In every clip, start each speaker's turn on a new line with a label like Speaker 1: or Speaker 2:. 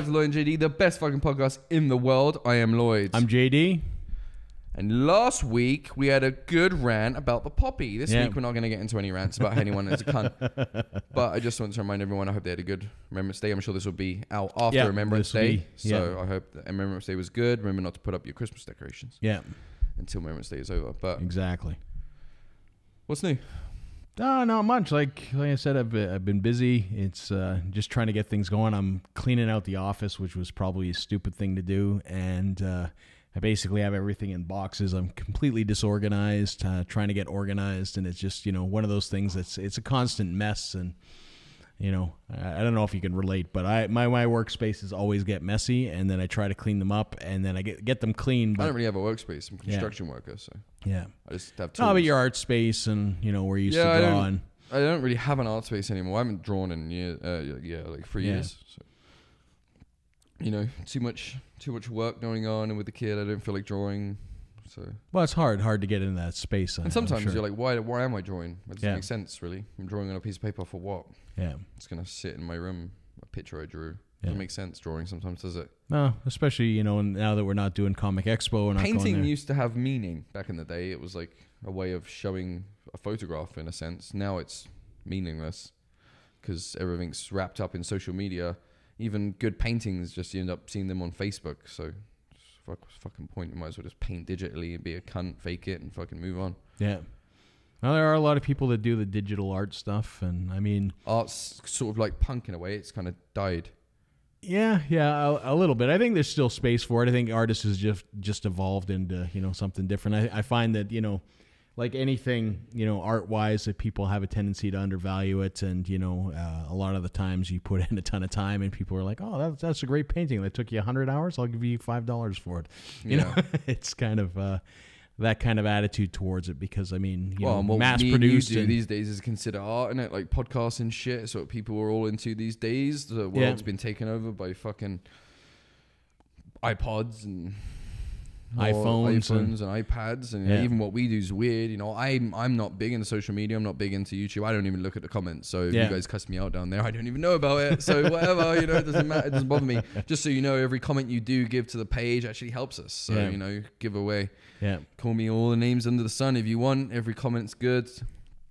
Speaker 1: subscribe to Lloyd and JD, the best fucking podcast in the world. I am Lloyd.
Speaker 2: I'm JD.
Speaker 1: and last week we had a good rant about the poppy. This
Speaker 2: Yeah.
Speaker 1: week we're not going to get into any rants about anyone is a cunt. But I just want to remind everyone I hope they had a good Remembrance Day. I'm sure this will be out after
Speaker 2: Yeah,
Speaker 1: Remembrance
Speaker 2: this will
Speaker 1: Day.
Speaker 2: be-
Speaker 1: so. I hope that Remembrance Day was good. Remember not to put up your Christmas decorations
Speaker 2: Yeah,
Speaker 1: until Remembrance Day is over. But
Speaker 2: exactly.
Speaker 1: what's new?
Speaker 2: No, not much. Like like I said, I've been, I've been busy. It's uh, just trying to get things going. I'm cleaning out the office, which was probably a stupid thing to do, and uh, I basically have everything in boxes. I'm completely disorganized, uh, trying to get organized, and it's just you know one of those things that's it's a constant mess, and you know I, I don't know if you can relate, but I my my workspaces always get messy, and then I try to clean them up, and then I get get them clean.
Speaker 1: I
Speaker 2: But
Speaker 1: don't really have a workspace. I'm a construction worker, so
Speaker 2: yeah,
Speaker 1: I just have tools.
Speaker 2: no, but your art space, and you know where you used
Speaker 1: Yeah, I
Speaker 2: to draw, and
Speaker 1: I don't really have an art space anymore. I haven't drawn in year, uh, yeah, like three
Speaker 2: Yeah.
Speaker 1: years. So. You know, too much, too much work going on, and with the kid, I don't feel like drawing. So,
Speaker 2: Well, it's hard, hard to get in that space.
Speaker 1: And
Speaker 2: I'm
Speaker 1: sometimes
Speaker 2: sure.
Speaker 1: you're like, why, why am I drawing? It doesn't
Speaker 2: Yeah.
Speaker 1: make sense, really. I'm drawing on a piece of paper for what?
Speaker 2: yeah,
Speaker 1: It's gonna sit in my room. A picture I drew.
Speaker 2: Yeah.
Speaker 1: Doesn't make sense drawing sometimes, does it?
Speaker 2: no, especially you know now that we're not doing Comic Expo, going
Speaker 1: Painting used to have meaning back in the day. It was like a way of showing a photograph in a sense. Now it's meaningless because everything's wrapped up in social media. Even good paintings, just you end up seeing them on Facebook. So, fuck, fucking point? You might as well just paint digitally and be a cunt, fake it, and fucking move on.
Speaker 2: yeah. Well, there are a lot of people that do the digital art stuff, and I mean,
Speaker 1: Art's sort of like punk in a way. It's kind of died.
Speaker 2: Yeah, yeah, a, a little bit. I think there's still space for it. I think artists has just just evolved into you know something different. I, I find that you know, like anything you know, art wise, that people have a tendency to undervalue it, and you know, uh, a lot of the times you put in a ton of time, and people are like, oh, that's that's a great painting that took you hundred hours. I'll give you five dollars for it. You
Speaker 1: Yeah.
Speaker 2: know, it's kind of. Uh, that kind of attitude towards it because I mean, you
Speaker 1: well,
Speaker 2: know, mass produced
Speaker 1: these days is consider art, and it like podcasts and shit. So people are all into these days. The
Speaker 2: Yeah.
Speaker 1: world's been taken over by fucking iPods and more
Speaker 2: iPhones and-
Speaker 1: and, iPads, and
Speaker 2: Yeah.
Speaker 1: even what we do is weird. You know, I'm I'm not big into social media. I'm not big into YouTube. I don't even look at the comments. So
Speaker 2: Yeah.
Speaker 1: you guys cuss me out down there, I don't even know about it. So whatever, you know, it doesn't matter. It doesn't bother me. Just so you know, every comment you do give to the page actually helps us. So
Speaker 2: Yeah.
Speaker 1: you know, give away.
Speaker 2: yeah,
Speaker 1: Call me all the names under the sun if you want. Every comment's good.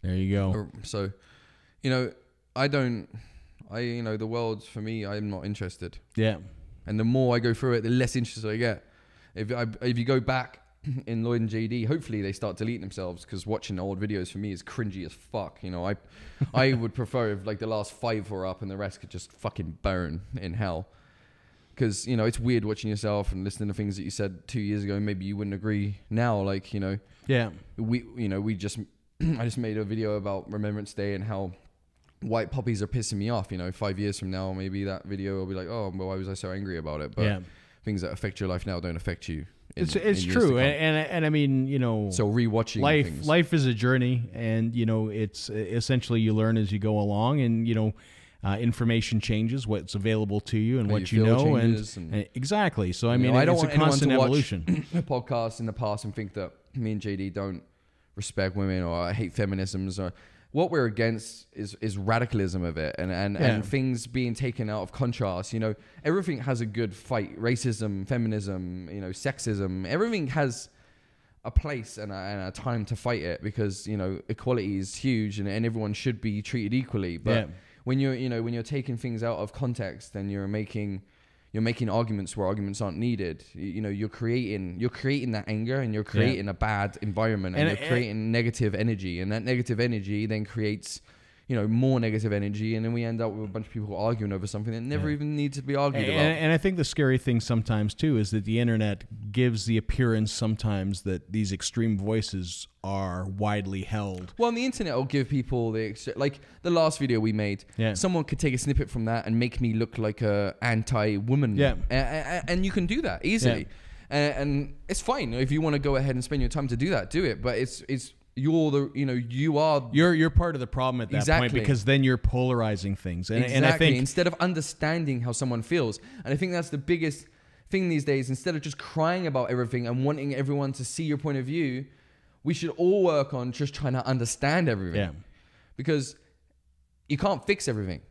Speaker 2: there you go.
Speaker 1: So, you know, I don't. I you know the world for me. I'm not interested.
Speaker 2: Yeah,
Speaker 1: And the more I go through it, the less interested I get. If I, if you go back in Lloyd and JD, hopefully they start deleting themselves because watching old videos for me is cringy as fuck. You know, I I would prefer if like the last five were up and the rest could just fucking burn in hell. Because you know it's weird watching yourself and listening to things that you said two years ago. and Maybe you wouldn't agree now. Like you know,
Speaker 2: yeah,
Speaker 1: we you know we just I just made a video about Remembrance Day and how white poppies are pissing me off. You know, five years from now, maybe that video will be like, oh, well, why was I so angry about it? But
Speaker 2: yeah.
Speaker 1: Things that affect your life now don't affect you. in-
Speaker 2: It's it's true, and, and and I mean, you know,
Speaker 1: so rewatching
Speaker 2: life
Speaker 1: things.
Speaker 2: life is a journey, and you know, it's essentially you learn as you go along, and you know, uh, information changes, what's available to you, and
Speaker 1: How
Speaker 2: what
Speaker 1: you
Speaker 2: you, know, and,
Speaker 1: and-
Speaker 2: and exactly. So I mean,
Speaker 1: know, I don't
Speaker 2: it's
Speaker 1: want
Speaker 2: a constant evolution.
Speaker 1: podcasts in the past and think that me and JD don't respect women or I hate feminisms or what we're against is is radicalism of it and and,
Speaker 2: Yeah.
Speaker 1: and things being taken out of contrast. You know, everything has a good fight. Racism, feminism, you know, sexism, everything has a place and a, and a time to fight it because you know equality is huge and, and everyone should be treated equally. But
Speaker 2: Yeah.
Speaker 1: when you're you know when you're taking things out of context and you're making you're making arguments where arguments aren't needed. You, you know, you're creating you're creating that anger and you're creating a bad environment and,
Speaker 2: And
Speaker 1: you're
Speaker 2: it-
Speaker 1: creating negative energy and that negative energy then creates you know more negative energy and then we end up with a bunch of people arguing over something that never
Speaker 2: Yeah.
Speaker 1: even needs to be argued
Speaker 2: And,
Speaker 1: about.
Speaker 2: and I think the scary thing sometimes too is that the internet gives the appearance sometimes that these extreme voices are widely held.
Speaker 1: Well, on the internet, will give people the like the last video we made.
Speaker 2: Yeah.
Speaker 1: Someone could take a snippet from that and make me look like a anti-woman.
Speaker 2: Yeah.
Speaker 1: A- a- a- and you can do that easily, and, and it's fine if you want to go ahead and spend your time to do that. Do it, but it's it's you're the you know you are
Speaker 2: You're you're part of the problem at that
Speaker 1: Exactly.
Speaker 2: point because then you're polarizing things, and,
Speaker 1: exactly
Speaker 2: and I think
Speaker 1: instead of understanding how someone feels, and I think that's the biggest thing these days. Instead of just crying about everything and wanting everyone to see your point of view, we should all work on just trying to understand everything.
Speaker 2: yeah,
Speaker 1: because you can't fix everything.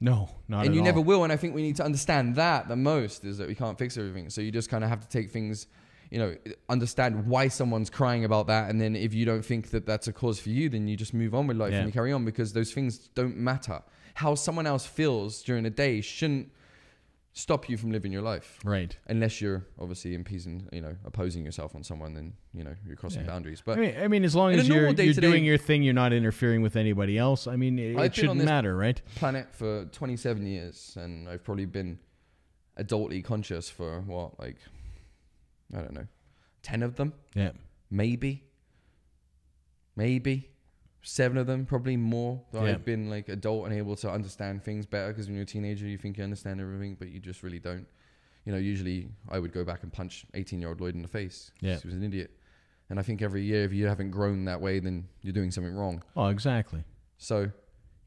Speaker 2: No, not
Speaker 1: and you
Speaker 2: all.
Speaker 1: never will. And I think we need to understand that the most is that we can't fix everything. So you just kind of have to take things, you know, understand why someone's crying about that, and then if you don't think that that's a cause for you, then you just move on with life
Speaker 2: Yeah.
Speaker 1: and you carry on because those things don't matter. How someone else feels during the day shouldn't stop you from living your life.
Speaker 2: Right.
Speaker 1: Unless you're obviously impeding, you know, opposing yourself on someone, then you know you're crossing
Speaker 2: Yeah.
Speaker 1: boundaries.
Speaker 2: I
Speaker 1: But
Speaker 2: mean, I mean, as long as you're, you're doing your thing, you're not interfering with anybody else. I mean, it, it shouldn't matter, right?
Speaker 1: planet for 27 years, and I've probably been adultly conscious for what, like, I don't know, 10 of them,
Speaker 2: Yeah.
Speaker 1: maybe, maybe seven of them, probably more. That
Speaker 2: Yeah.
Speaker 1: I've been like adult and able to understand things better. Because when you're a teenager, you think you understand everything, but you just really don't. You know, usually I would go back and punch 18 year old Lloyd in the face.
Speaker 2: Yeah.
Speaker 1: he was an idiot. And I think every year, if you haven't grown that way, then you're doing something wrong.
Speaker 2: Oh, exactly.
Speaker 1: So,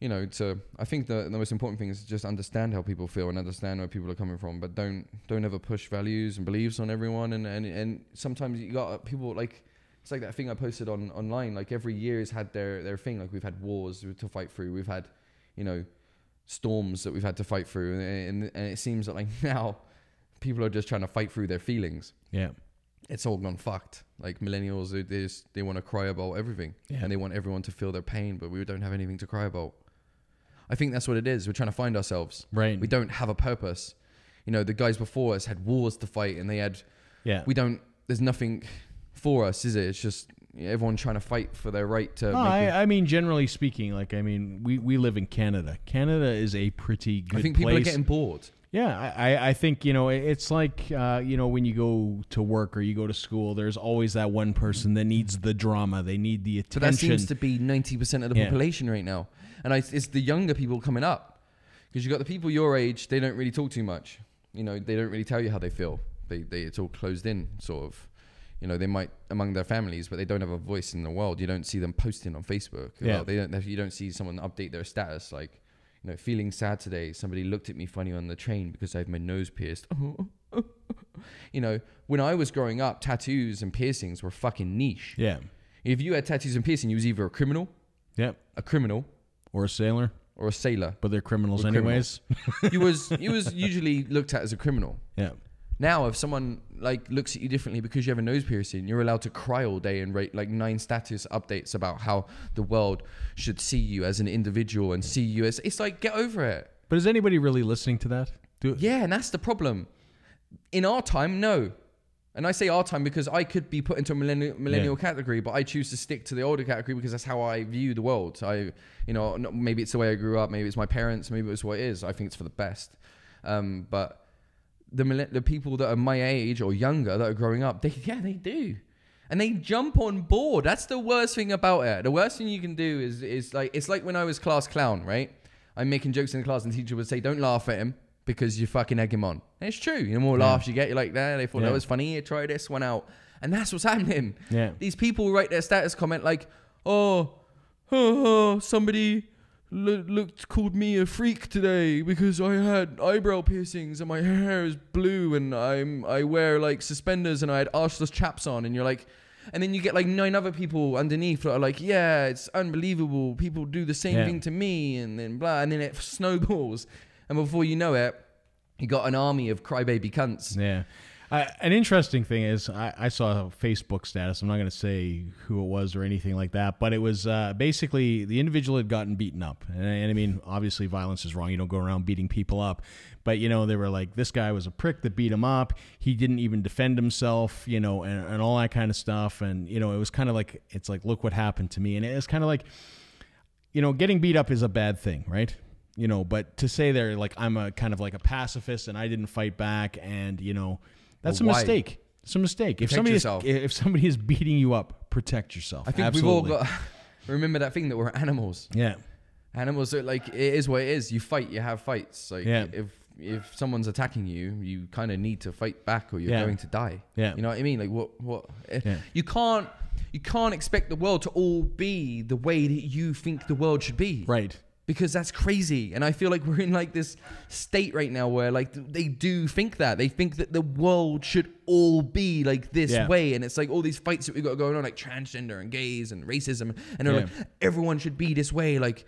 Speaker 1: you know, to I think the the most important thing is just understand how people feel and understand where people are coming from, but don't don't ever push values and beliefs on everyone. And and and sometimes you got people like it's like that thing I posted on online. Like every year has had their their thing. Like we've had wars to fight through. We've had, you know, storms that we've had to fight through, and and, and it seems that like now people are just trying to fight through their feelings
Speaker 2: Yeah.
Speaker 1: it's all gone fucked. Like millennials, they they, just, they want to cry about everything,
Speaker 2: Yeah.
Speaker 1: and they want everyone to feel their pain, but we don't have anything to cry about. I think that's what it is. We're trying to find ourselves.
Speaker 2: Right.
Speaker 1: We don't have a purpose. You know, the guys before us had wars to fight, and they had.
Speaker 2: yeah.
Speaker 1: We don't. There's nothing for us, is it? It's just everyone trying to fight for their right to.
Speaker 2: No,
Speaker 1: make
Speaker 2: I, I mean, generally speaking, like I mean, we, we live in Canada. Canada is a pretty good
Speaker 1: I think people
Speaker 2: place.
Speaker 1: are getting bored.
Speaker 2: Yeah, I, I- I think you know it's like uh, you know when you go to work or you go to school. There's always that one person that needs the drama. They need the attention.
Speaker 1: But that seems to be 90% of the
Speaker 2: Yeah.
Speaker 1: population right now. And I, it's the younger people coming up. Because you've got the people your age, they don't really talk too much. You know, they don't really tell you how they feel. They, they, it's all closed in, sort of. You know, they might among their families, but they don't have a voice in the world. You don't see them posting on Facebook.
Speaker 2: Yeah.
Speaker 1: Well, they don't. You don't see someone update their status like, you know, feeling sad today. Somebody looked at me funny on the train because I have my nose pierced. you know, when I was growing up, tattoos and piercings were fucking niche.
Speaker 2: yeah,
Speaker 1: If you had tattoos and piercing, you was either a criminal,
Speaker 2: yeah,
Speaker 1: a criminal,
Speaker 2: or a sailor,
Speaker 1: or a sailor.
Speaker 2: but they're criminals
Speaker 1: We're
Speaker 2: anyways.
Speaker 1: you was you was usually looked at as a criminal.
Speaker 2: yeah,
Speaker 1: Now, if someone like looks at you differently because you have a nose piercing, you're allowed to cry all day and rate like nine status updates about how the world should see you as an individual and see you as. It's like get over it.
Speaker 2: but is anybody really listening to that? Do,
Speaker 1: Yeah, and that's the problem. In our time, no. And I say our time because I could be put into a millennial, millennial category, but I choose to stick to the older category because that's how I view the world. I, you know, maybe it's the way I grew up, maybe it's my parents, maybe it's what it is. I think it's for the best. Um, but the the people that are my age or younger that are growing up, they yeah, they do. And they jump on board. That's the worst thing about it. The worst thing you can do is is like it's like when I was class clown, right? I'm making jokes in the class and the teacher would say, Don't laugh at him because you fucking egg him on. And it's true. You know, more
Speaker 2: Yeah.
Speaker 1: laughs you get, you're like, nah, they thought
Speaker 2: Yeah.
Speaker 1: that was funny. Here, try this one out. And that's what's happening.
Speaker 2: Yeah.
Speaker 1: These people write their status comment like, oh, oh, somebody lo- looked called me a freak today because I had eyebrow piercings and my hair is blue and I'm I wear like suspenders and I had arseless chaps on and you're like and then you get like nine other people underneath that are like, yeah, it's unbelievable. People do the same
Speaker 2: Yeah.
Speaker 1: thing to me and then blah and then it snowballs. And before you know it, you got an army of crybaby cunts.
Speaker 2: Yeah. An interesting thing is, I, I saw a Facebook status. I'm not going to say who it was or anything like that, but it was uh, basically the individual had gotten beaten up. And, and I mean, obviously, violence is wrong. You don't go around beating people up. But, you know, they were like, this guy was a prick that beat him up. He didn't even defend himself, you know, and, and all that kind of stuff. And, you know, it was kind of like, it's like, look what happened to me. And it's kind of like, you know, getting beat up is a bad thing, right? You know, but to say they're like I'm a kind of like a pacifist and I didn't fight back, and you know, that's
Speaker 1: Well,
Speaker 2: a
Speaker 1: why?
Speaker 2: mistake. It's a mistake. if somebody
Speaker 1: yourself.
Speaker 2: is if somebody is beating you up, protect yourself.
Speaker 1: I think
Speaker 2: Absolutely.
Speaker 1: we've all got remember that thing that we're animals.
Speaker 2: yeah,
Speaker 1: Animals are like it is what it is. You fight, you have fights. Like
Speaker 2: Yeah.
Speaker 1: if if someone's attacking you, you kind of need to fight back, or you're
Speaker 2: Yeah.
Speaker 1: going to die.
Speaker 2: Yeah.
Speaker 1: you know what I mean. Like what what eh,
Speaker 2: Yeah.
Speaker 1: you can't you can't expect the world to all be the way that you think the world should be.
Speaker 2: right.
Speaker 1: Because that's crazy and i feel like we're in like this state right now where like they do think that they think that the world should all be like this
Speaker 2: Yeah.
Speaker 1: way and it's like all these fights that we got going on like transgender and gays and racism and they're
Speaker 2: Yeah.
Speaker 1: like everyone should be this way like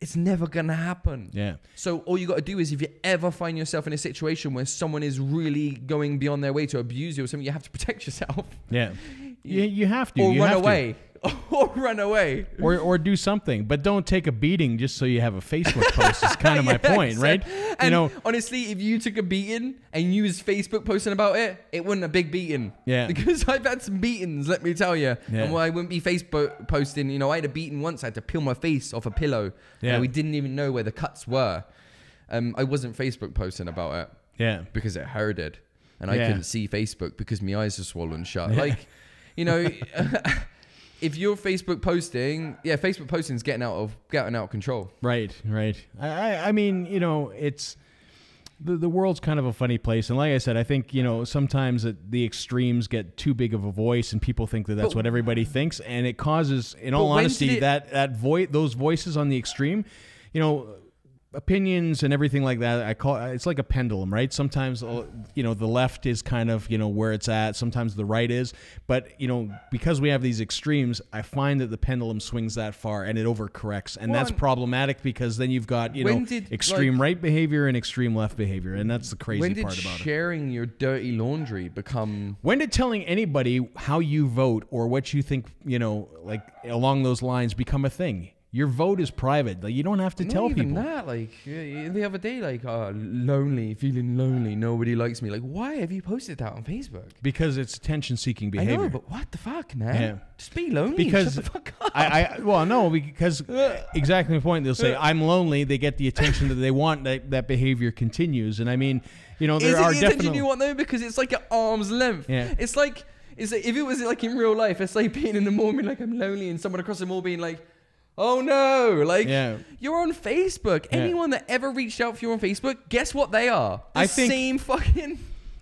Speaker 1: It's never gonna happen.
Speaker 2: Yeah.
Speaker 1: So all you got to do is if you ever find yourself in a situation where someone is really going beyond their way to abuse you or something, you have to protect yourself
Speaker 2: Yeah. You, you have to.
Speaker 1: or
Speaker 2: you
Speaker 1: run
Speaker 2: have to.
Speaker 1: or run away.
Speaker 2: Or, or do something, but don't take a beating just so you have a Facebook post. Is kind of my
Speaker 1: Yeah,
Speaker 2: point, right?
Speaker 1: exact-
Speaker 2: You
Speaker 1: And
Speaker 2: know,
Speaker 1: honestly, if you took a beating and you was Facebook posting about it, it wasn't a big beating.
Speaker 2: Yeah.
Speaker 1: Because I've had some beatings, let me tell you.
Speaker 2: Yeah.
Speaker 1: And why I wouldn't be Facebook posting, you know, I had a beating once. I had to peel my face off a pillow.
Speaker 2: Yeah.
Speaker 1: And we didn't even know where the cuts were. Um, I wasn't Facebook posting about it
Speaker 2: yeah,
Speaker 1: because it hurted. And I couldn't see Facebook because my eyes are swollen shut. Like, you know, if you're Facebook posting, yeah, Facebook posting is getting out of getting out of control.
Speaker 2: right, right. I, I, mean, you know, it's the the world's kind of a funny place, and like I said, I think you know sometimes it, the extremes get too big of a voice, and people think that that's
Speaker 1: But-
Speaker 2: what everybody thinks, and it causes, in all honesty,
Speaker 1: it-
Speaker 2: that that voice, those voices on the extreme, you know. Opinions and everything like that i call it's like a pendulum right? Sometimes uh, you know the left is kind of you know where it's at. Sometimes the right is. But you know because we have these extremes i find that the pendulum swings that far and it overcorrects. And that's
Speaker 1: Well,
Speaker 2: problematic because then you've got you know
Speaker 1: did,
Speaker 2: extreme
Speaker 1: like-
Speaker 2: right behavior and extreme left behavior. And that's the crazy
Speaker 1: when did
Speaker 2: part about it.
Speaker 1: sharing your dirty laundry become
Speaker 2: when did telling anybody how you vote or what you think, you know, like along those lines become a thing? Your vote is private. Like you don't have to
Speaker 1: Not
Speaker 2: tell
Speaker 1: even
Speaker 2: people.
Speaker 1: that like uh, the other day like oh, lonely feeling lonely nobody likes me like why have you posted that on facebook
Speaker 2: Because it's attention seeking behavior.
Speaker 1: i know but what the fuck man
Speaker 2: Yeah.
Speaker 1: just be lonely
Speaker 2: Because
Speaker 1: shut the fuck up
Speaker 2: I, I well no because exactly the point they'll say I'm lonely they get the attention that they want that that behavior continues and I mean you know there
Speaker 1: is it
Speaker 2: are
Speaker 1: the attention
Speaker 2: definitely
Speaker 1: you want though because it's like at arm's length
Speaker 2: Yeah.
Speaker 1: it's like it's like, if it was like in real life it's like being in the mall being like i'm lonely and someone across the mall being like Oh no! Like
Speaker 2: Yeah.
Speaker 1: you're on Facebook.
Speaker 2: Yeah.
Speaker 1: Anyone that ever reached out for you on Facebook, guess what they are? The
Speaker 2: I think-
Speaker 1: same fucking.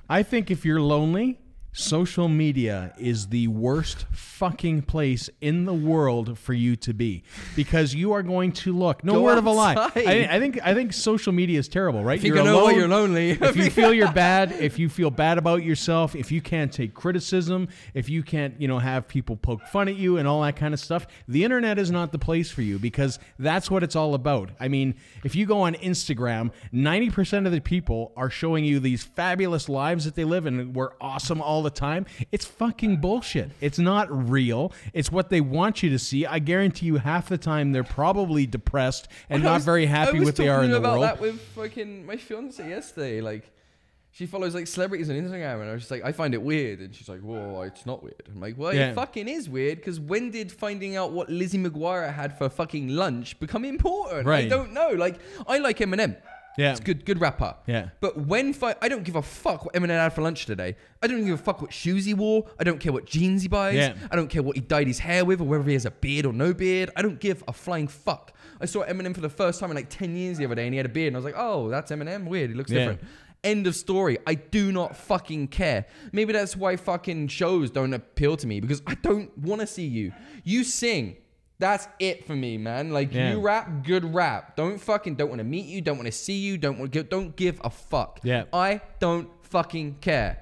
Speaker 2: I think if you're lonely, social media is the worst fucking place in the world for you to be because you are going to look. No
Speaker 1: Go
Speaker 2: word of a lie. I, I think I think social media is terrible, right?
Speaker 1: If you know why you're lonely.
Speaker 2: if you feel you're bad, if you feel bad about yourself, if you can't take criticism, if you can't, you know, have people poke fun at you and all that kind of stuff, the internet is not the place for you because that's what it's all about. I mean, if you go on Instagram, 90% of the people are showing you these fabulous lives that they live and we're awesome all the time. It's fucking bullshit. It's not real. It's what they want you to see. I guarantee you half the time they're probably depressed and
Speaker 1: I
Speaker 2: not
Speaker 1: was-
Speaker 2: very happy with they are in the
Speaker 1: about
Speaker 2: world.
Speaker 1: that with fucking my fiance yesterday. Like, she follows like celebrities on Instagram, and I was just like, I find it weird, and she's like, Whoa, it's not weird. I'm like, Well,
Speaker 2: Yeah.
Speaker 1: it fucking is weird because when did finding out what Lizzie McGuire had for fucking lunch become important? I don't know. Like, I like Eminem.
Speaker 2: Yeah.
Speaker 1: It's good, good rapper.
Speaker 2: Yeah.
Speaker 1: But when fi- I don't give a fuck what Eminem had for lunch today. I don't give a fuck what shoes he wore. I don't care what jeans he buys.
Speaker 2: Yeah.
Speaker 1: I don't care what he dyed his hair with or whether he has a beard or no beard. I don't give a flying fuck. I saw Eminem for the first time in like 10 years the other day and he had a beard and I was like, oh, that's Eminem? Weird. He looks
Speaker 2: Yeah.
Speaker 1: different. End of story. I do not fucking care. Maybe that's why fucking shows don't appeal to me because I don't want to see you. You sing. That's it for me, man. Like
Speaker 2: Yeah.
Speaker 1: you rap, good rap. Don't fucking don't want to meet you. Don't want to see you. Don't want to don't give a fuck.
Speaker 2: Yeah.
Speaker 1: I don't fucking care.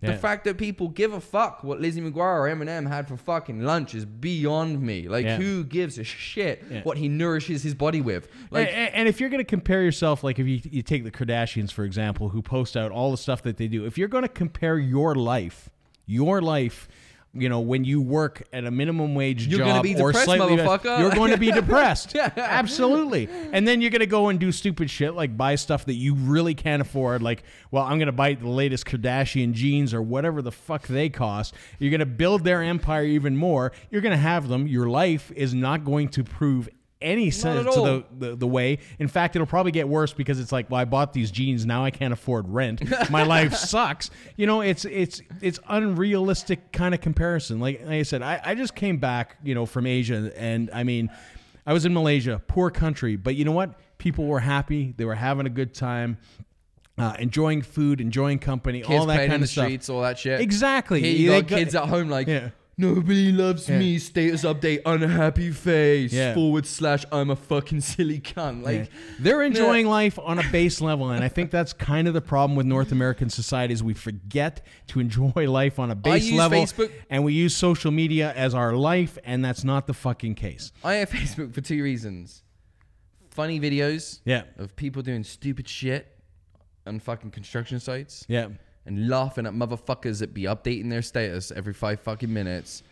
Speaker 1: The fact that people give a fuck what Lizzie McGuire or Eminem had for fucking lunch is beyond me. Like,
Speaker 2: Yeah.
Speaker 1: who gives a shit
Speaker 2: Yeah.
Speaker 1: what he nourishes his body with?
Speaker 2: Like,
Speaker 1: Like,
Speaker 2: and, if you're going to compare yourself, like if you, you take the Kardashians, for example, who post out all the stuff that they do, if you're going to compare your life, your life, you know, when you work at a minimum wage
Speaker 1: You're
Speaker 2: job
Speaker 1: gonna be
Speaker 2: or
Speaker 1: depressed,
Speaker 2: slightly,
Speaker 1: motherfucker.
Speaker 2: you're going to be depressed.
Speaker 1: Yeah.
Speaker 2: Absolutely. And then you're going to go and do stupid shit like buy stuff that you really can't afford. Like, well, I'm going to buy the latest Kardashian jeans or whatever the fuck they cost. You're going to build their empire even more. You're going to have them. Your life is not going to prove any sense to the, the the way. In fact, it'll probably get worse because it's like, well, I bought these jeans, now I can't afford rent. My life sucks. You know, it's it's it's unrealistic kind of comparison. Like, like I said, I, I just came back, you know, from Asia, and I mean, I was in Malaysia, poor country, but you know what? People were happy. They were having a good time. Uh, enjoying food, enjoying company,
Speaker 1: kids
Speaker 2: all that kind
Speaker 1: in the
Speaker 2: of stuff.
Speaker 1: streets, all that shit.
Speaker 2: Exactly.
Speaker 1: Here you
Speaker 2: They
Speaker 1: got
Speaker 2: got-
Speaker 1: kids at home like,
Speaker 2: Yeah.
Speaker 1: Nobody loves
Speaker 2: Yeah.
Speaker 1: me. Status update, unhappy face.
Speaker 2: Yeah.
Speaker 1: Forward slash, I'm a fucking silly cunt. Like,
Speaker 2: Yeah. they're enjoying life on a base level, and I think that's kind of the problem with North American society is we forget to enjoy life on a base
Speaker 1: use
Speaker 2: level,
Speaker 1: Facebook-
Speaker 2: and we use social media as our life, and that's not the fucking case.
Speaker 1: I have Facebook for two reasons. funny videos
Speaker 2: Yeah.
Speaker 1: of people doing stupid shit on fucking construction sites
Speaker 2: Yeah.
Speaker 1: And laughing at motherfuckers that be updating their status every five fucking minutes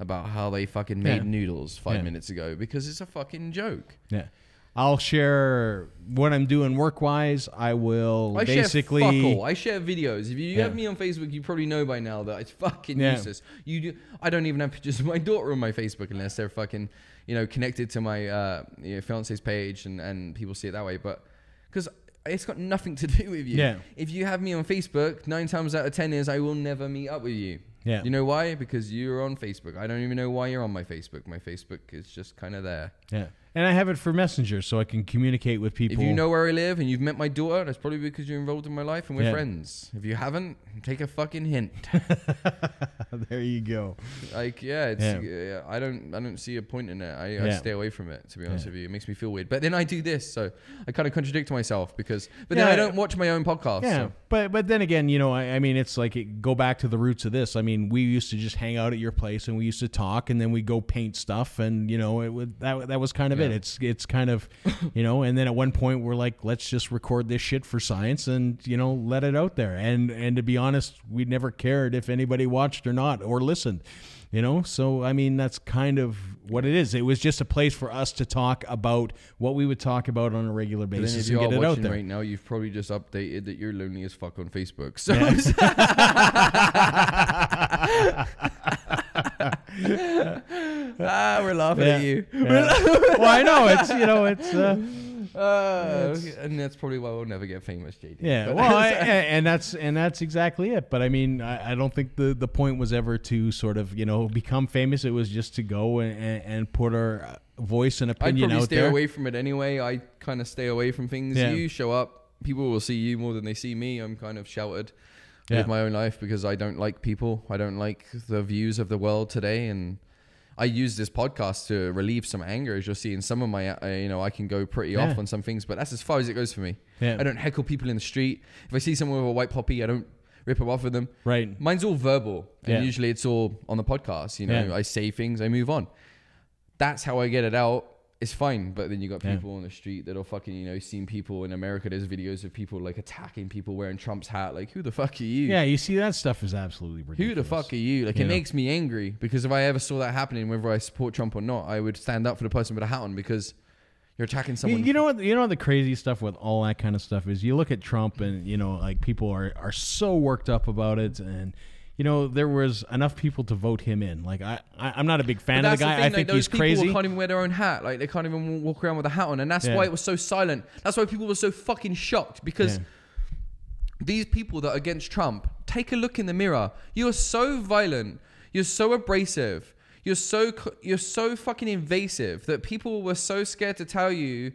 Speaker 1: about how they fucking made
Speaker 2: Yeah.
Speaker 1: noodles five
Speaker 2: Yeah.
Speaker 1: minutes ago because it's a fucking joke.
Speaker 2: Yeah. I'll share what I'm doing work wise. I will
Speaker 1: I
Speaker 2: basically.
Speaker 1: share fuck all. I share videos. If you
Speaker 2: Yeah.
Speaker 1: have me on Facebook, you probably know by now that it's fucking
Speaker 2: Yeah.
Speaker 1: useless. You do. I don't even have pictures of my daughter on my Facebook unless they're fucking, you know, connected to my uh, you know, fiance's page and and people see it that way. But because it's got nothing to do with you.
Speaker 2: Yeah.
Speaker 1: If you have me on Facebook, nine times out of ten is I will never meet up with you.
Speaker 2: Yeah.
Speaker 1: You know why? Because you're on Facebook. I don't even know why you're on my Facebook. My Facebook is just kind of there.
Speaker 2: Yeah. And I have it for Messenger so I can communicate with people.
Speaker 1: If you know where I live and you've met my daughter, that's probably because you're involved in my life and we're
Speaker 2: Yeah.
Speaker 1: friends. If you haven't, take a fucking hint.
Speaker 2: there you go.
Speaker 1: like, yeah, it's,
Speaker 2: Yeah.
Speaker 1: yeah. I don't, I don't see a point in it. I, I stay away from it. To be honest
Speaker 2: Yeah.
Speaker 1: with you, it makes me feel weird. But then I do this, so I kind of contradict myself because. But then I don't watch my own podcast.
Speaker 2: Yeah,
Speaker 1: so-
Speaker 2: but but then again, you know, I, I mean, it's like it, go back to the roots of this. I mean, we used to just hang out at your place and we used to talk, and then we go paint stuff, and you know, it would that that was kind of it.
Speaker 1: Yeah.
Speaker 2: It's it's kind of, you know, and then at one point we're like, let's just record this shit for science, and you know, let it out there. And and to be honest, we never cared if anybody watched or not or listened. You know, so I mean that's kind of what it is. It was just a place for us to talk about what we would talk about on a regular
Speaker 1: But then if
Speaker 2: basis
Speaker 1: you
Speaker 2: and get it out
Speaker 1: watching
Speaker 2: there.
Speaker 1: right now, you've probably just updated that you're lonely as fuck on Facebook. So ah, we're laughing at you.
Speaker 2: Yeah. well, I know it's you know it's uh,
Speaker 1: Uh, and that's probably why we'll never get famous, JD.
Speaker 2: yeah. Well, I, and that's and that's exactly it. But I mean, I, I don't think the the point was ever to sort of you know become famous. It was just to go and, and, and put our voice and
Speaker 1: I'd
Speaker 2: opinion
Speaker 1: probably
Speaker 2: out
Speaker 1: stay
Speaker 2: there.
Speaker 1: away from it anyway. I kind of stay away from things.
Speaker 2: Yeah.
Speaker 1: You show up, people will see you more than they see me. I'm kind of sheltered
Speaker 2: Yeah.
Speaker 1: with my own life because I don't like people. I don't like the views of the world today, and I use this podcast to relieve some anger. As you'll see in some of my, uh, you know, I can go pretty
Speaker 2: Yeah.
Speaker 1: off on some things, but that's as far as it goes for me.
Speaker 2: Yeah.
Speaker 1: I don't heckle people in the street. If I see someone with a white poppy, I don't rip them off with them.
Speaker 2: Right.
Speaker 1: Mine's all verbal, and
Speaker 2: Yeah.
Speaker 1: usually it's all on the podcast. You know. I say things, I move on. That's how I get it out. It's fine, but then you got
Speaker 2: Yeah.
Speaker 1: people on the street that'll fucking, you know, seen people in America. There's videos of people like attacking people wearing Trump's hat. Like, who the fuck are you?
Speaker 2: Yeah, you see that stuff is absolutely ridiculous.
Speaker 1: Who the fuck are you? Like,
Speaker 2: You
Speaker 1: it
Speaker 2: know?
Speaker 1: makes me angry because if I ever saw that happening, whether I support Trump or not, I would stand up for the person with a hat on because you're attacking
Speaker 2: You,
Speaker 1: someone.
Speaker 2: you know what? You know what the crazy stuff with all that kind of stuff is. You look at Trump, and you know, like people are are so worked up about it, and you know, there was enough people to vote him in. Like I, I I'm not a big fan of the guy.
Speaker 1: thing,
Speaker 2: I think
Speaker 1: those
Speaker 2: he's
Speaker 1: people
Speaker 2: crazy.
Speaker 1: can't even wear their own hat. Like they can't even walk around with a hat on, and that's
Speaker 2: Yeah.
Speaker 1: why it was so silent. That's why people were so fucking shocked because
Speaker 2: Yeah.
Speaker 1: these people that are against Trump, take a look in the mirror. You're so violent. You're so abrasive. You're so you're so fucking invasive that people were so scared to tell you.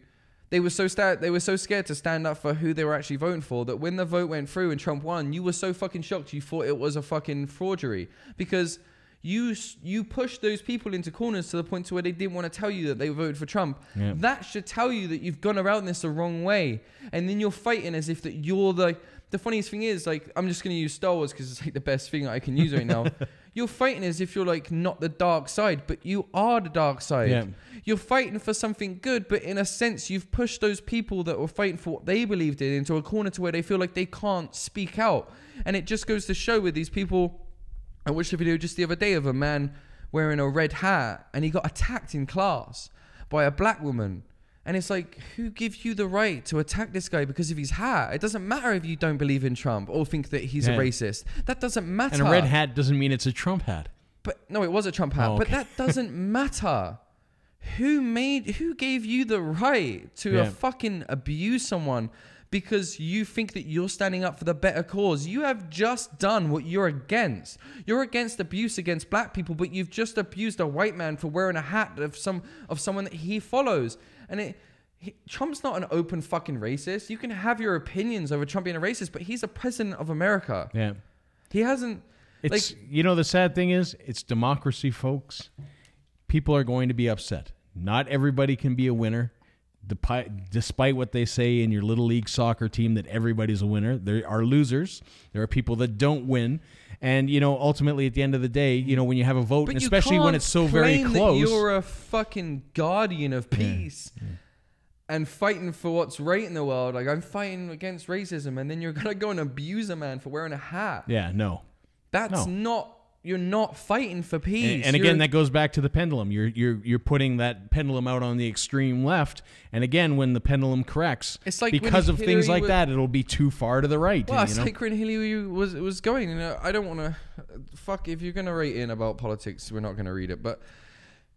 Speaker 1: They were so sta- they were so scared to stand up for who they were actually voting for that when the vote went through and Trump won, you were so fucking shocked. You thought it was a fucking forgery because you you pushed those people into corners to the point to where they didn't want to tell you that they voted for Trump.
Speaker 2: Yeah.
Speaker 1: That should tell you that you've gone around this the wrong way, and then you're fighting as if that you're the. The funniest thing is, like, I'm just gonna use Star Wars because it's like the best thing I can use right now. you're fighting as if you're like not the dark side, but you are the dark side.
Speaker 2: Yeah.
Speaker 1: You're fighting for something good, but in a sense, you've pushed those people that were fighting for what they believed in into a corner to where they feel like they can't speak out. And it just goes to show with these people. I watched a video just the other day of a man wearing a red hat and he got attacked in class by a black woman. And it's like, who gives you the right to attack this guy because of his hat? It doesn't matter if you don't believe in Trump or think that he's
Speaker 2: Yeah.
Speaker 1: a racist. That doesn't matter.
Speaker 2: and a red hat doesn't mean it's a Trump hat.
Speaker 1: But no, it was a Trump hat.
Speaker 2: Oh,
Speaker 1: But that doesn't matter. Who made? Who gave you the right to
Speaker 2: Yeah.
Speaker 1: fucking abuse someone because you think that you're standing up for the better cause? You have just done what you're against. You're against abuse against black people, but you've just abused a white man for wearing a hat of some of someone that he follows. And it. He, Trump's not an open fucking racist. You can have your opinions over Trump being a racist, but he's a president of America.
Speaker 2: Yeah.
Speaker 1: He hasn't.
Speaker 2: It's you know the sad thing is it's democracy, folks. People are going to be upset. Not everybody can be a winner. Despite what they say in your little league soccer team that everybody's a winner, there are losers. There are people that don't win, and you know ultimately at the end of the day, you know when you have a vote, especially when it's so very close.
Speaker 1: you're a fucking guardian of peace. and fighting for what's right in the world. Like I'm fighting against racism, and then you're gonna go and abuse a man for wearing a hat.
Speaker 2: Yeah, no.
Speaker 1: That's
Speaker 2: No.
Speaker 1: not. You're not fighting for peace.
Speaker 2: And, and again, that goes back to the pendulum. You're you're you're putting that pendulum out on the extreme left, and again, when the pendulum corrects,
Speaker 1: It's like
Speaker 2: because of things like
Speaker 1: wa-
Speaker 2: that, it'll be too far to the right.
Speaker 1: Well,
Speaker 2: and,
Speaker 1: it's
Speaker 2: know?
Speaker 1: like when Hillary was was going. You know, I don't want to. Fuck, if you're gonna write in about politics, we're not gonna read it. But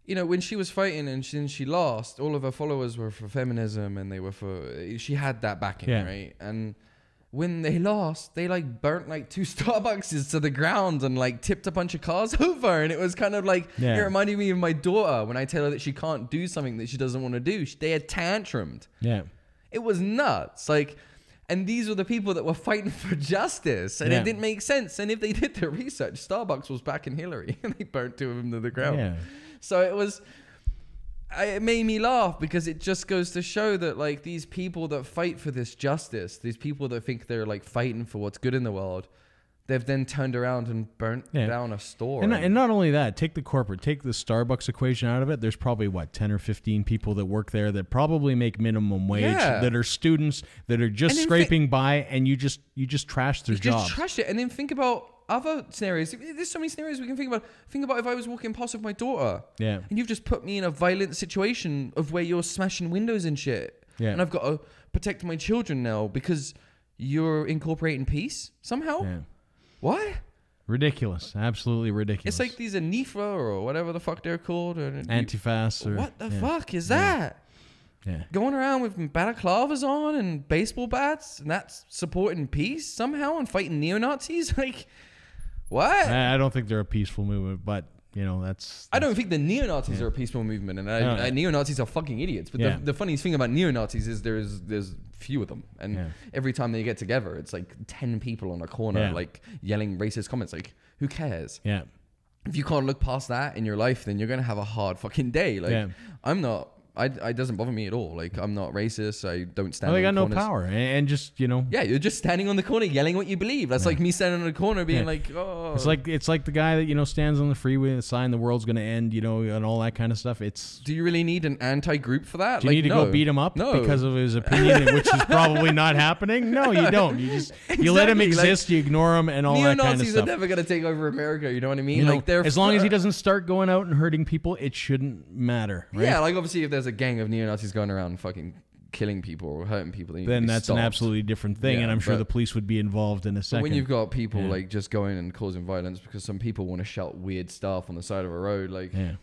Speaker 1: you know, when she was fighting and she, and she lost, all of her followers were for feminism, and they were for. She had that backing,
Speaker 2: Yeah.
Speaker 1: right? And when they lost, they like burnt like two Starbucks to the ground and like tipped a bunch of cars over, and it was kind of like
Speaker 2: Yeah.
Speaker 1: it reminded me of my daughter when I tell her that she can't do something that she doesn't want to do. They had tantrumed.
Speaker 2: yeah,
Speaker 1: It was nuts. Like, and these were the people that were fighting for justice, and
Speaker 2: Yeah.
Speaker 1: it didn't make sense. And if they did their research, Starbucks was backing Hillary, and they burnt two of them to the ground.
Speaker 2: yeah.
Speaker 1: So it was. It made me laugh because it just goes to show that like these people that fight for this justice, these people that think they're like fighting for what's good in the world, they've then turned around and burnt
Speaker 2: Yeah.
Speaker 1: down a store.
Speaker 2: And,
Speaker 1: and-
Speaker 2: and not only that, take the corporate, take the Starbucks equation out of it. There's probably what ten or fifteen people that work there that probably make minimum wage,
Speaker 1: Yeah.
Speaker 2: that are students that are just
Speaker 1: And then thi-
Speaker 2: scraping by, and you just you just trash their
Speaker 1: You
Speaker 2: jobs.
Speaker 1: just trash it, and then think about other scenarios. There's so many scenarios we can think about. Think about if I was walking past with my daughter,
Speaker 2: yeah,
Speaker 1: and you've just put me in a violent situation of where you're smashing windows and shit,
Speaker 2: yeah,
Speaker 1: and I've got to protect my children now because you're incorporating peace somehow.
Speaker 2: yeah.
Speaker 1: What?
Speaker 2: Ridiculous, absolutely ridiculous.
Speaker 1: It's like these Anifa or whatever the fuck they're called. Or,
Speaker 2: anti-fast or
Speaker 1: what the
Speaker 2: yeah,
Speaker 1: fuck is
Speaker 2: Yeah.
Speaker 1: that?
Speaker 2: Yeah,
Speaker 1: Going around with balaclavas on and baseball bats, and that's supporting peace somehow and fighting neo Nazis? Like, what?
Speaker 2: I I don't think they're a peaceful movement, but you know that's.
Speaker 1: I don't think the neo Nazis are a peaceful movement, and
Speaker 2: no.
Speaker 1: I, I, neo Nazis are fucking idiots. But
Speaker 2: Yeah.
Speaker 1: the, the funniest thing about neo Nazis is there's there's few of them, and
Speaker 2: Yeah.
Speaker 1: every time they get together, it's like ten people on a corner,
Speaker 2: Yeah.
Speaker 1: like yelling racist comments. Like, who cares?
Speaker 2: Yeah,
Speaker 1: If you can't look past that in your life, then you're gonna have a hard fucking day. Like,
Speaker 2: Yeah.
Speaker 1: I'm not. I, I doesn't bother me at all. Like, I'm not racist. I don't stand.
Speaker 2: well, they
Speaker 1: on
Speaker 2: got no power, and, just you know,
Speaker 1: Yeah, you're just standing on the corner yelling what you believe. That's
Speaker 2: Yeah.
Speaker 1: like me standing on the corner being
Speaker 2: Yeah.
Speaker 1: like, oh,
Speaker 2: It's like it's like the guy that you know stands on the freeway and sign the world's gonna end, you know, and all that kind of stuff. It's
Speaker 1: do you really need an anti-group for that?
Speaker 2: do you
Speaker 1: like,
Speaker 2: need to
Speaker 1: no.
Speaker 2: go beat him up
Speaker 1: No.
Speaker 2: because of his opinion, which is probably not happening? No, you don't. You just you let him
Speaker 1: Exactly, like,
Speaker 2: exist, you ignore him, and all that kind of
Speaker 1: Nazis
Speaker 2: stuff.
Speaker 1: are never gonna take over America. You know what I mean?
Speaker 2: You know,
Speaker 1: like they're
Speaker 2: as long as he doesn't start going out and hurting people, it shouldn't matter. Right?
Speaker 1: Yeah, like obviously, if there's a gang of neo Nazis going around fucking killing people or hurting people, then, you need to
Speaker 2: then that's an absolutely different thing,
Speaker 1: Yeah,
Speaker 2: and I'm sure the police would be involved in a
Speaker 1: But
Speaker 2: second.
Speaker 1: when you've got people
Speaker 2: Yeah.
Speaker 1: like just going and causing violence because some people want to shout weird stuff on the side of a road, like
Speaker 2: yeah,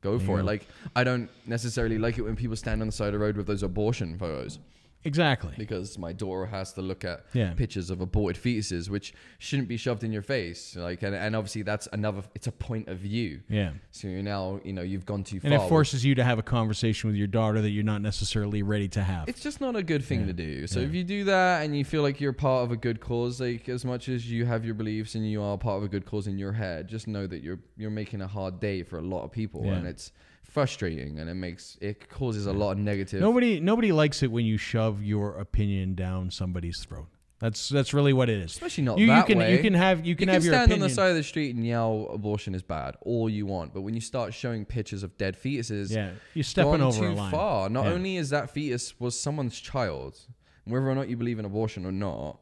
Speaker 1: go for it. Like I don't necessarily like it when people stand on the side of the road with those abortion photos
Speaker 2: exactly.
Speaker 1: because my daughter has to look at
Speaker 2: Yeah.
Speaker 1: pictures of aborted fetuses, which shouldn't be shoved in your face. Like, and, and obviously that's another. It's a point of view.
Speaker 2: Yeah.
Speaker 1: So you're now, you know, you've gone too far.
Speaker 2: And it
Speaker 1: with-
Speaker 2: forces you to have a conversation with your daughter that you're not necessarily ready to have.
Speaker 1: It's just not a good thing
Speaker 2: Yeah.
Speaker 1: to do. So
Speaker 2: Yeah.
Speaker 1: if you do that and you feel like you're part of a good cause, like as much as you have your beliefs and you are part of a good cause in your head, just know that you're you're making a hard day for a lot of people, and it's frustrating and it makes it causes a lot of negative.
Speaker 2: Nobody nobody likes it when you shove your opinion down somebody's throat. That's that's really what it is.
Speaker 1: Especially not
Speaker 2: You, you can
Speaker 1: way.
Speaker 2: you can have you can, have your
Speaker 1: stand
Speaker 2: opinion.
Speaker 1: on the side of the street and yell abortion is bad all you want, but when you start showing pictures of dead fetuses,
Speaker 2: yeah, you're stepping over
Speaker 1: too
Speaker 2: a line.
Speaker 1: far. Not
Speaker 2: Yeah.
Speaker 1: only is that fetus was someone's child, whether or not you believe in abortion or not,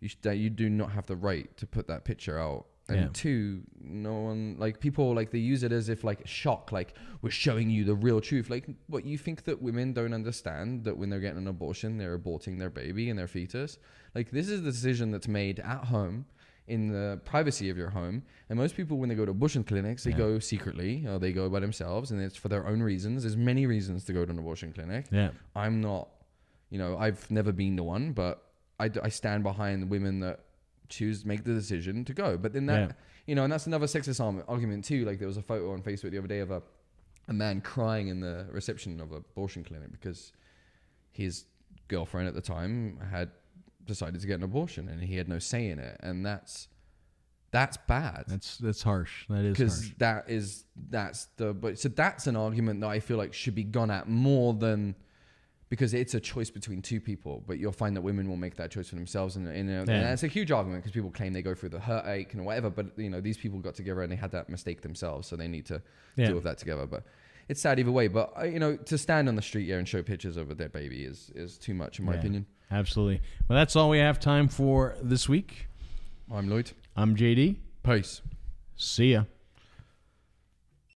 Speaker 1: you sh- that you do not have the right to put that picture out. And
Speaker 2: Yeah.
Speaker 1: two, no one like people like they use it as if like shock, like we're showing you the real truth. Like what you think that women don't understand that when they're getting an abortion, they're aborting their baby and their fetus. Like this is the decision that's made at home in the privacy of your home. And most people, when they go to abortion clinics, they
Speaker 2: Yeah.
Speaker 1: go secretly or they go by themselves, and it's for their own reasons. There's many reasons to go to an abortion clinic.
Speaker 2: Yeah,
Speaker 1: I'm not, you know, I've never been the one, but I, d- I stand behind the women that choose make the decision to go. But then that,
Speaker 2: Yeah.
Speaker 1: you know, and that's another sexist arm- argument too. Like there was a photo on Facebook the other day of a a man crying in the reception of an abortion clinic because his girlfriend at the time had decided to get an abortion and he had no say in it, and that's that's bad
Speaker 2: that's that's harsh. That is
Speaker 1: because that is that's the but so that's an argument that I feel like should be gone at more than because it's a choice between two people, but you'll find that women will make that choice for themselves. And, and, uh,
Speaker 2: and
Speaker 1: it's a huge argument because people claim they go through the hurt, ache, and whatever, but you know, these people got together and they had that mistake themselves. So they need to
Speaker 2: yeah.
Speaker 1: deal with that together. But it's sad either way, but uh, you know, to stand on the street here and show pictures of a dead baby is, is too much in my
Speaker 2: yeah.
Speaker 1: opinion.
Speaker 2: Absolutely. Well, that's all we have time for this week.
Speaker 1: I'm Lloyd.
Speaker 2: I'm JD.
Speaker 1: Peace.
Speaker 2: See ya.